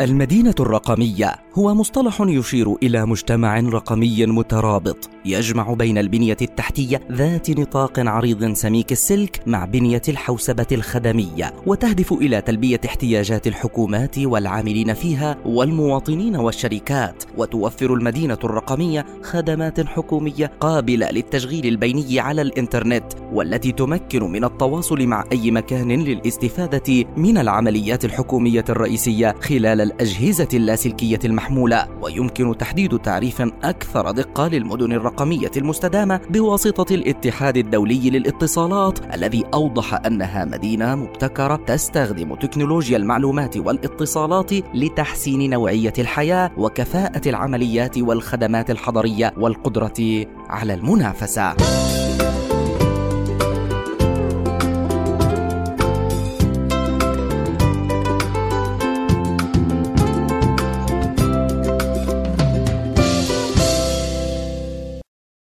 المدينة الرقمية هو مصطلح يشير إلى مجتمع رقمي مترابط يجمع بين البنية التحتية ذات نطاق عريض سميك السلك مع بنية الحوسبة الخدمية وتهدف إلى تلبية احتياجات الحكومات والعاملين فيها والمواطنين والشركات وتوفر المدينة الرقمية خدمات حكومية قابلة للتشغيل البيني على الإنترنت والتي تمكن من التواصل مع أي مكان للاستفادة من العمليات الحكومية الرئيسية خلال الأجهزة اللاسلكية المحمولة ويمكن تحديد تعريف أكثر دقة للمدن الرقمية المستدامة بواسطة الاتحاد الدولي للاتصالات الذي أوضح أنها مدينة مبتكرة تستخدم تكنولوجيا المعلومات والاتصالات لتحسين نوعية الحياة وكفاءة العمليات والخدمات الحضرية والقدرة على المنافسة.